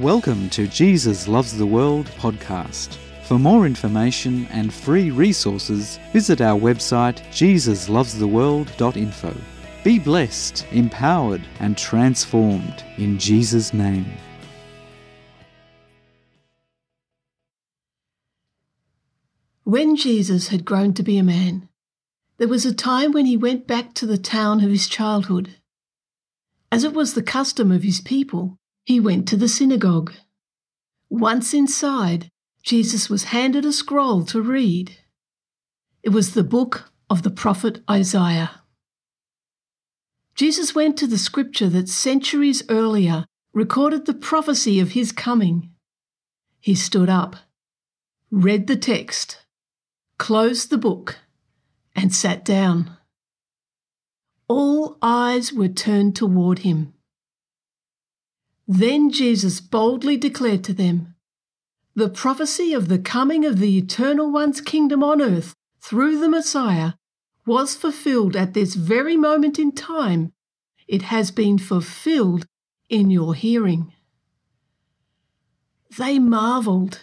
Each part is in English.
Welcome to Jesus Loves the World podcast. For more information and free resources, visit our website jesuslovestheworld.info. Be blessed, empowered, and transformed in Jesus' name. When Jesus had grown to be a man, there was a time when he went back to the town of his childhood. As it was the custom of his people, he went to the synagogue. Once inside, Jesus was handed a scroll to read. It was the book of the prophet Isaiah. Jesus went to the scripture that centuries earlier recorded the prophecy of his coming. He stood up, read the text, closed the book, and sat down. All eyes were turned toward him. Then Jesus boldly declared to them, The prophecy of the coming of the Eternal One's kingdom on earth through the Messiah was fulfilled at this very moment in time. It has been fulfilled in your hearing. They marveled.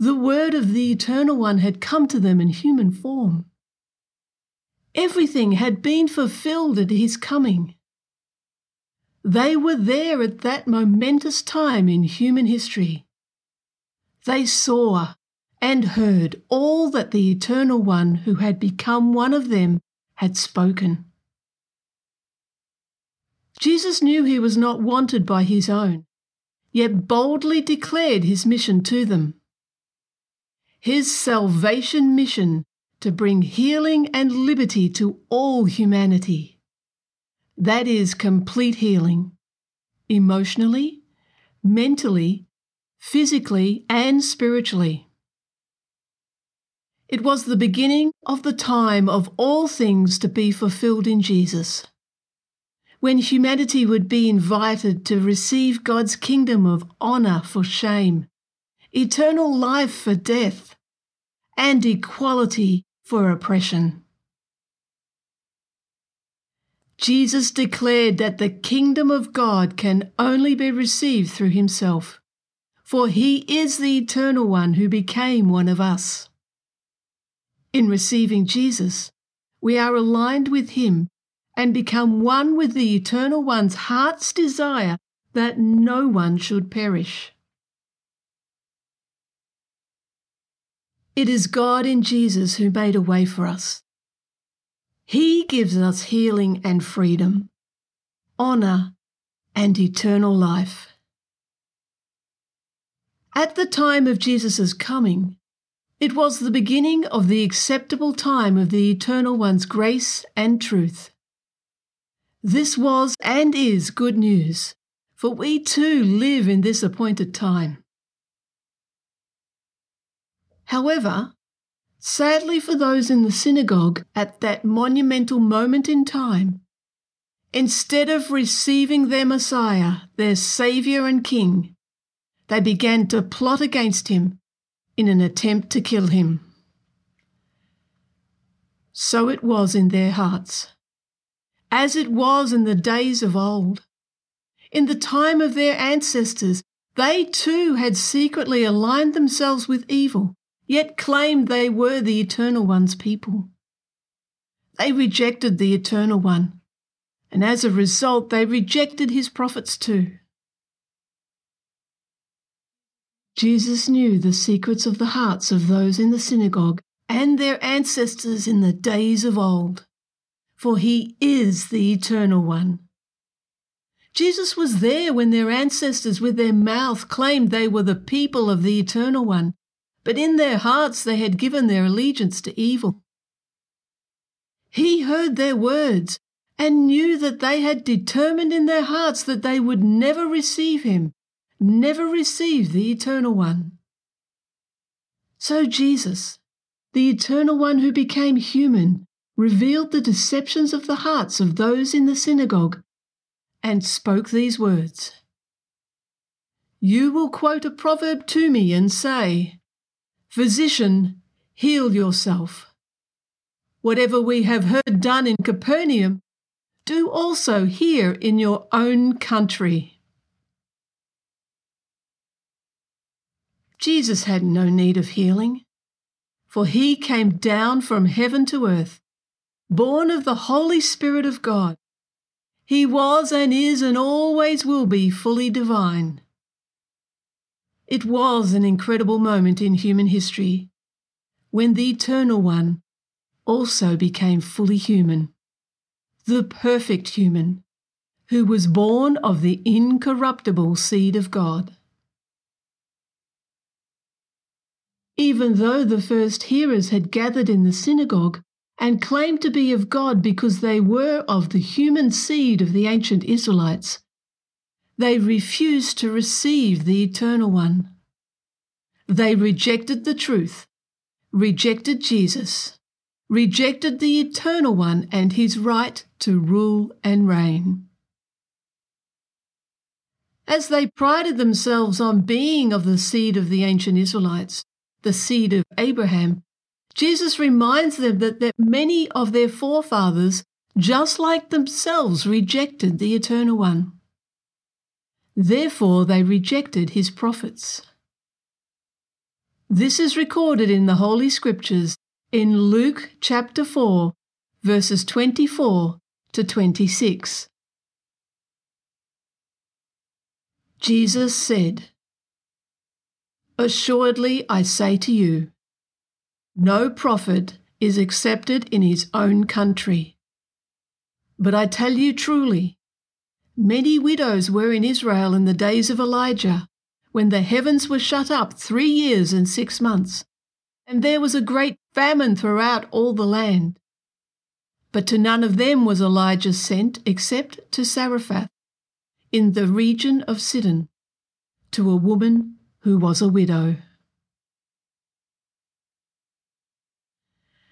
The word of the Eternal One had come to them in human form. Everything had been fulfilled at his coming. They were there at that momentous time in human history. They saw and heard all that the Eternal One who had become one of them had spoken. Jesus knew he was not wanted by his own, yet boldly declared his mission to them. His salvation mission to bring healing and liberty to all humanity. That is complete healing, emotionally, mentally, physically, and spiritually. It was the beginning of the time of all things to be fulfilled in Jesus, when humanity would be invited to receive God's kingdom of honour for shame, eternal life for death, and equality for oppression. Jesus declared that the kingdom of God can only be received through himself, for he is the eternal one who became one of us. In receiving Jesus, we are aligned with him and become one with the eternal one's heart's desire that no one should perish. It is God in Jesus who made a way for us. He gives us healing and freedom, honour and eternal life. At the time of Jesus' coming, it was the beginning of the acceptable time of the Eternal One's grace and truth. This was and is good news, for we too live in this appointed time. However, sadly for those in the synagogue at that monumental moment in time, instead of receiving their Messiah, their Saviour and King, they began to plot against him in an attempt to kill him. So it was in their hearts, as it was in the days of old. In the time of their ancestors, they too had secretly aligned themselves with evil yet claimed they were the Eternal One's people. They rejected the Eternal One, and as a result, they rejected his prophets too. Jesus knew the secrets of the hearts of those in the synagogue and their ancestors in the days of old, for he is the Eternal One. Jesus was there when their ancestors with their mouth claimed they were the people of the Eternal One, but in their hearts they had given their allegiance to evil. He heard their words and knew that they had determined in their hearts that they would never receive him, never receive the Eternal One. So Jesus, the Eternal One who became human, revealed the deceptions of the hearts of those in the synagogue and spoke these words You will quote a proverb to me and say, Physician, heal yourself. Whatever we have heard done in Capernaum, do also here in your own country. Jesus had no need of healing, for he came down from heaven to earth, born of the Holy Spirit of God. He was and is and always will be fully divine. It was an incredible moment in human history when the Eternal One also became fully human, the perfect human, who was born of the incorruptible seed of God. Even though the first hearers had gathered in the synagogue and claimed to be of God because they were of the human seed of the ancient Israelites, they refused to receive the Eternal One. They rejected the truth, rejected Jesus, rejected the Eternal One and his right to rule and reign. As they prided themselves on being of the seed of the ancient Israelites, the seed of Abraham, Jesus reminds them that, that many of their forefathers, just like themselves, rejected the Eternal One. Therefore, they rejected his prophets. This is recorded in the Holy Scriptures in Luke chapter 4, verses 24 to 26. Jesus said, Assuredly I say to you, no prophet is accepted in his own country. But I tell you truly, many widows were in Israel in the days of Elijah, when the heavens were shut up three years and six months, and there was a great famine throughout all the land. But to none of them was Elijah sent except to Zarephath, in the region of Sidon, to a woman who was a widow.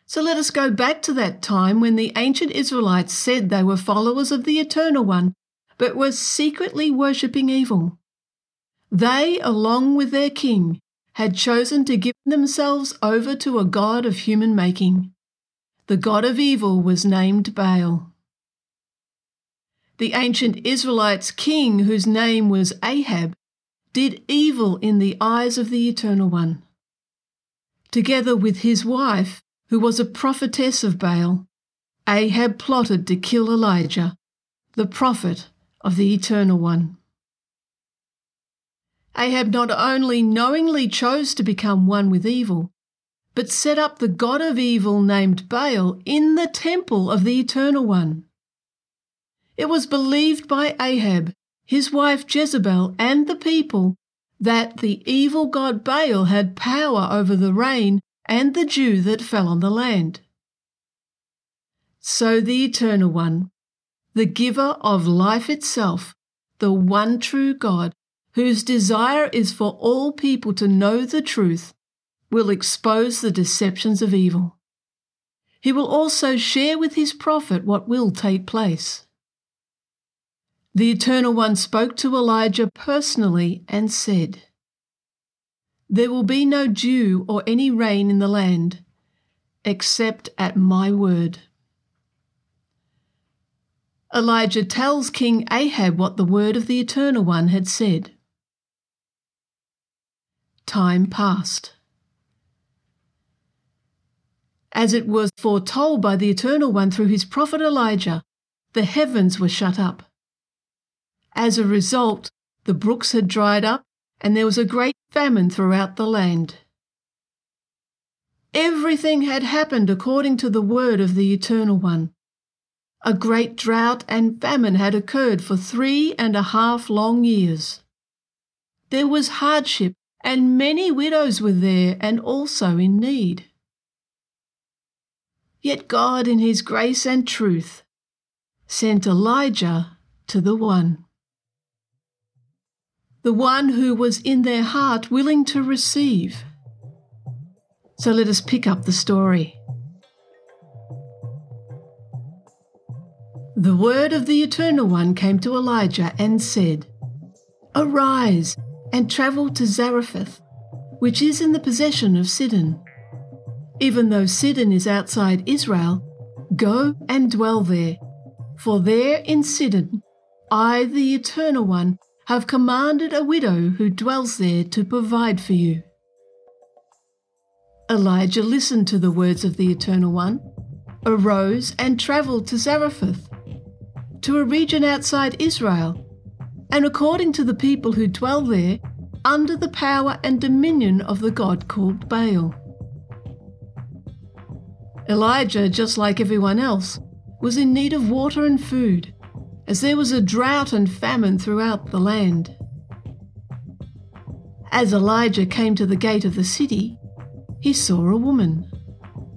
So let us go back to that time when the ancient Israelites said they were followers of the Eternal One, but were secretly worshipping evil. They, along with their king, had chosen to give themselves over to a god of human making. The god of evil was named Baal. The ancient Israelites' king, whose name was Ahab, did evil in the eyes of the Eternal One. Together with his wife, who was a prophetess of Baal, Ahab plotted to kill Elijah, the prophet of the Eternal One. Ahab not only knowingly chose to become one with evil, but set up the god of evil named Baal in the temple of the Eternal One. It was believed by Ahab his wife Jezebel, and the people that the evil god Baal had power over the rain and the dew that fell on the land. So the Eternal One, the giver of life itself, the one true God, whose desire is for all people to know the truth, will expose the deceptions of evil. He will also share with his prophet what will take place. The Eternal One spoke to Elijah personally and said, There will be no dew or any rain in the land, except at my word. Elijah tells King Ahab what the word of the Eternal One had said. Time passed. As it was foretold by the Eternal One through his prophet Elijah, the heavens were shut up as a result, the brooks had dried up and there was a great famine throughout the land. Everything had happened according to the word of the Eternal One. A great drought and famine had occurred for three and a half long years. There was hardship, and many widows were there and also in need. Yet God, in His grace and truth, sent Elijah to the one the one who was in their heart willing to receive. So let us pick up the story. The word of the Eternal One came to Elijah and said, Arise and travel to Zarephath, which is in the possession of Sidon. Even though Sidon is outside Israel, go and dwell there, for there in Sidon I, the Eternal One, have commanded a widow who dwells there to provide for you. Elijah listened to the words of the Eternal One, arose and travelled to Zarephath, to a region outside Israel, and according to the people who dwell there, under the power and dominion of the god called Baal. Elijah, just like everyone else, was in need of water and food, as there was a drought and famine throughout the land. As Elijah came to the gate of the city, he saw a woman,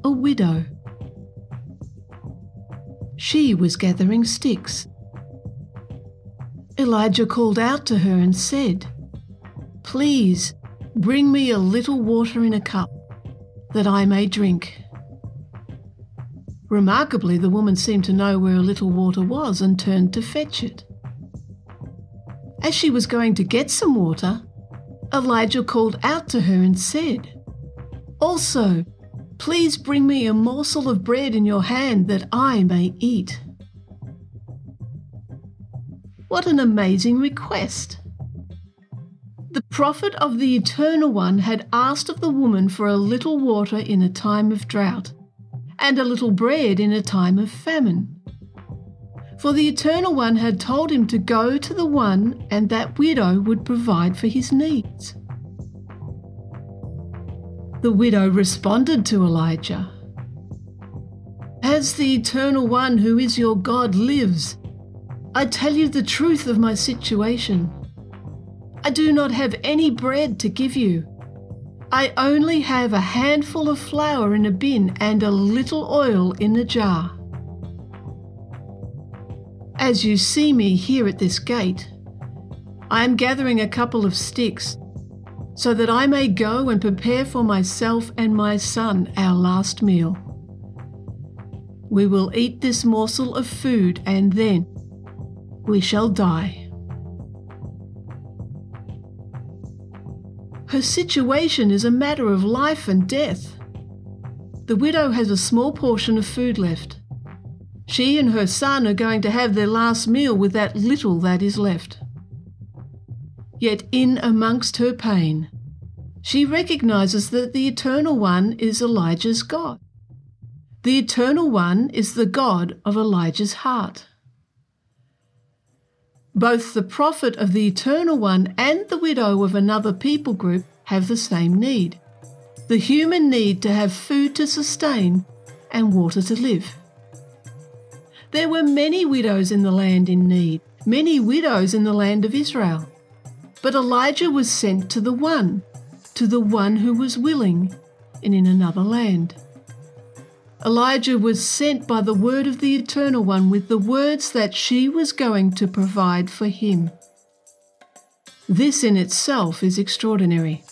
a widow. She was gathering sticks. Elijah called out to her and said, Please bring me a little water in a cup that I may drink. Remarkably, the woman seemed to know where a little water was and turned to fetch it. As she was going to get some water, Elijah called out to her and said, also, please bring me a morsel of bread in your hand that I may eat. What an amazing request! The prophet of the Eternal One had asked of the woman for a little water in a time of drought, and a little bread in a time of famine. For the Eternal One had told him to go to the one, and that widow would provide for his needs. The widow responded to Elijah As the Eternal One who is your God lives, I tell you the truth of my situation. I do not have any bread to give you. I only have a handful of flour in a bin and a little oil in a jar. As you see me here at this gate, I am gathering a couple of sticks so that I may go and prepare for myself and my son our last meal. We will eat this morsel of food and then we shall die. Her situation is a matter of life and death. The widow has a small portion of food left. She and her son are going to have their last meal with that little that is left. Yet in amongst her pain, she recognizes that the Eternal One is Elijah's God. The Eternal One is the God of Elijah's heart. Both the prophet of the Eternal One and the widow of another people group have the same need the human need to have food to sustain and water to live. There were many widows in the land in need, many widows in the land of Israel. But Elijah was sent to the one, to the one who was willing and in another land. Elijah was sent by the word of the Eternal One with the words that she was going to provide for him. This in itself is extraordinary.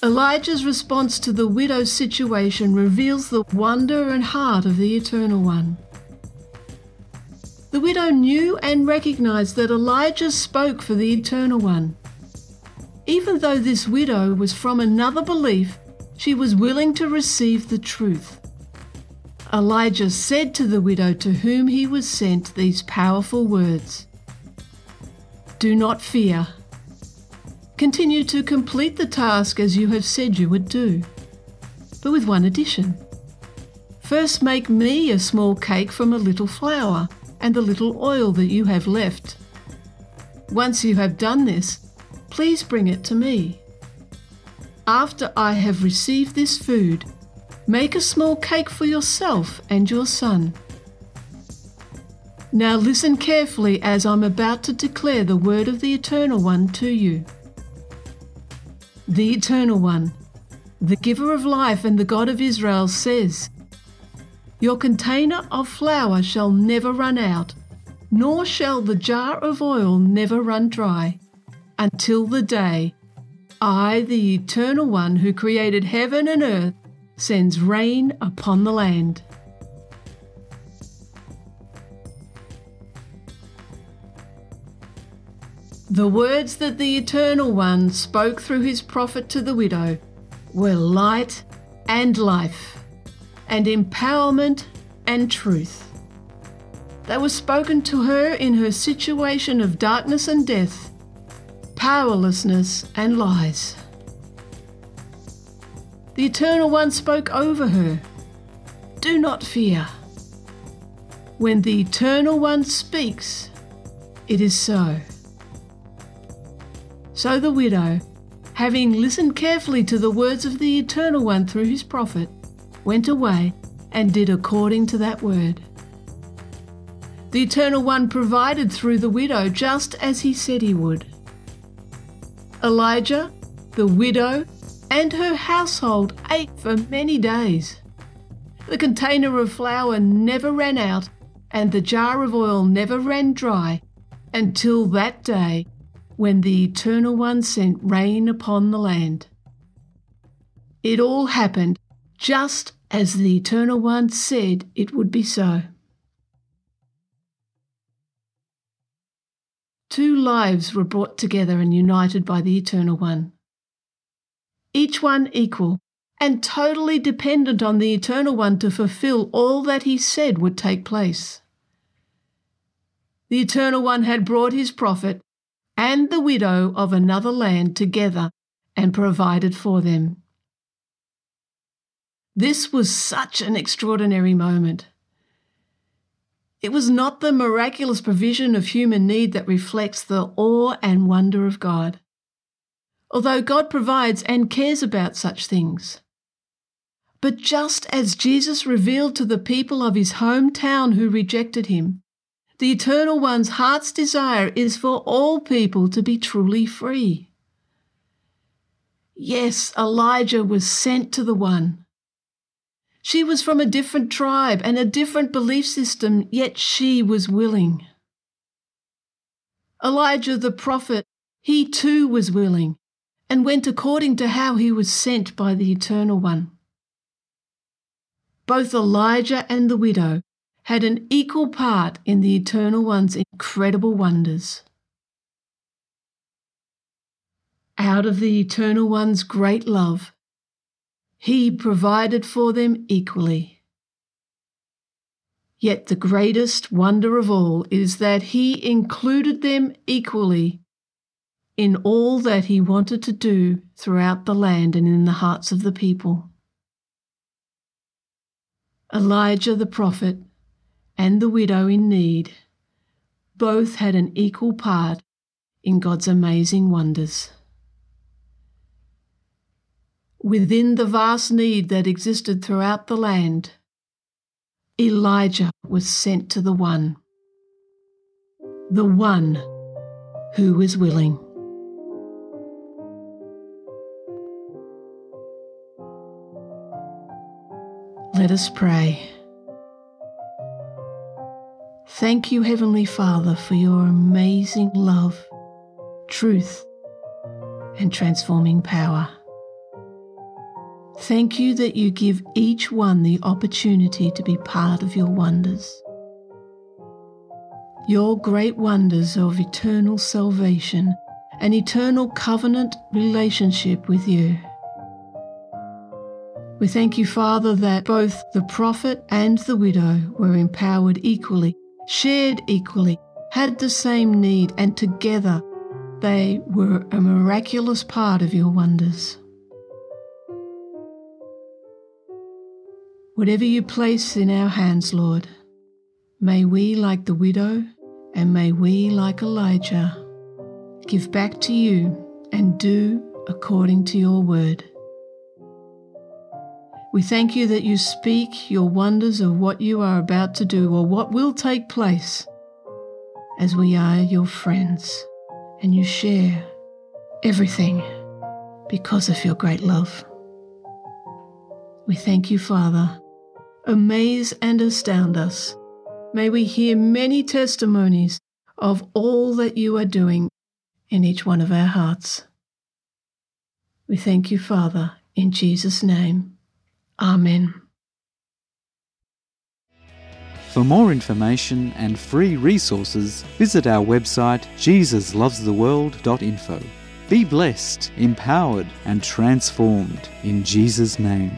Elijah's response to the widow's situation reveals the wonder and heart of the Eternal One. The widow knew and recognized that Elijah spoke for the Eternal One. Even though this widow was from another belief, she was willing to receive the truth. Elijah said to the widow to whom he was sent these powerful words Do not fear. Continue to complete the task as you have said you would do, but with one addition. First, make me a small cake from a little flour and the little oil that you have left. Once you have done this, please bring it to me. After I have received this food, make a small cake for yourself and your son. Now listen carefully as I'm about to declare the word of the Eternal One to you. The Eternal One, the giver of life and the God of Israel, says, your container of flour shall never run out, nor shall the jar of oil never run dry, until the day I, the Eternal One who created heaven and earth, sends rain upon the land. The words that the Eternal One spoke through his prophet to the widow were light and life and empowerment and truth. They were spoken to her in her situation of darkness and death, powerlessness and lies. the Eternal One spoke over her Do not fear. When the Eternal One speaks, it is so. So the widow, having listened carefully to the words of the Eternal One through his prophet, went away and did according to that word. The Eternal One provided through the widow just as he said he would. Elijah, the widow, and her household ate for many days. The container of flour never ran out, and the jar of oil never ran dry until that day when the Eternal One sent rain upon the land. It all happened just as the Eternal One said it would be so. Two lives were brought together and united by the Eternal One. Each one equal and totally dependent on the Eternal One to fulfill all that he said would take place. The Eternal One had brought his prophet and the widow of another land together and provided for them. This was such an extraordinary moment. It was not the miraculous provision of human need that reflects the awe and wonder of God, although God provides and cares about such things. But just as Jesus revealed to the people of his hometown who rejected him, the Eternal One's heart's desire is for all people to be truly free. Yes, Elijah was sent to the One she was from a different tribe and a different belief system, yet she was willing. Elijah the prophet, he too was willing and went according to how he was sent by the Eternal One. Both Elijah and the widow had an equal part in the Eternal One's incredible wonders. Out of the Eternal One's great love, he provided for them equally. Yet the greatest wonder of all is that He included them equally in all that He wanted to do throughout the land and in the hearts of the people. Elijah the prophet and the widow in need both had an equal part in God's amazing wonders within the vast need that existed throughout the land, Elijah was sent to the one, the one who was willing. Let us pray. Thank you, Heavenly Father, for your amazing love, truth, and transforming power. Thank you that you give each one the opportunity to be part of your wonders. Your great wonders of eternal salvation and eternal covenant relationship with you. We thank you, Father, that both the prophet and the widow were empowered equally, shared equally, had the same need, and together they were a miraculous part of your wonders. Whatever you place in our hands, Lord, may we, like the widow, and may we, like Elijah, give back to you and do according to your word. We thank you that you speak your wonders of what you are about to do or what will take place as we are your friends and you share everything because of your great love. We thank you, Father, amaze and astound us. May we hear many testimonies of all that you are doing in each one of our hearts. We thank you, Father, in Jesus' name. Amen. For more information and free resources, visit our website jesuslovestheworld.info. Be blessed, empowered, and transformed in Jesus' name.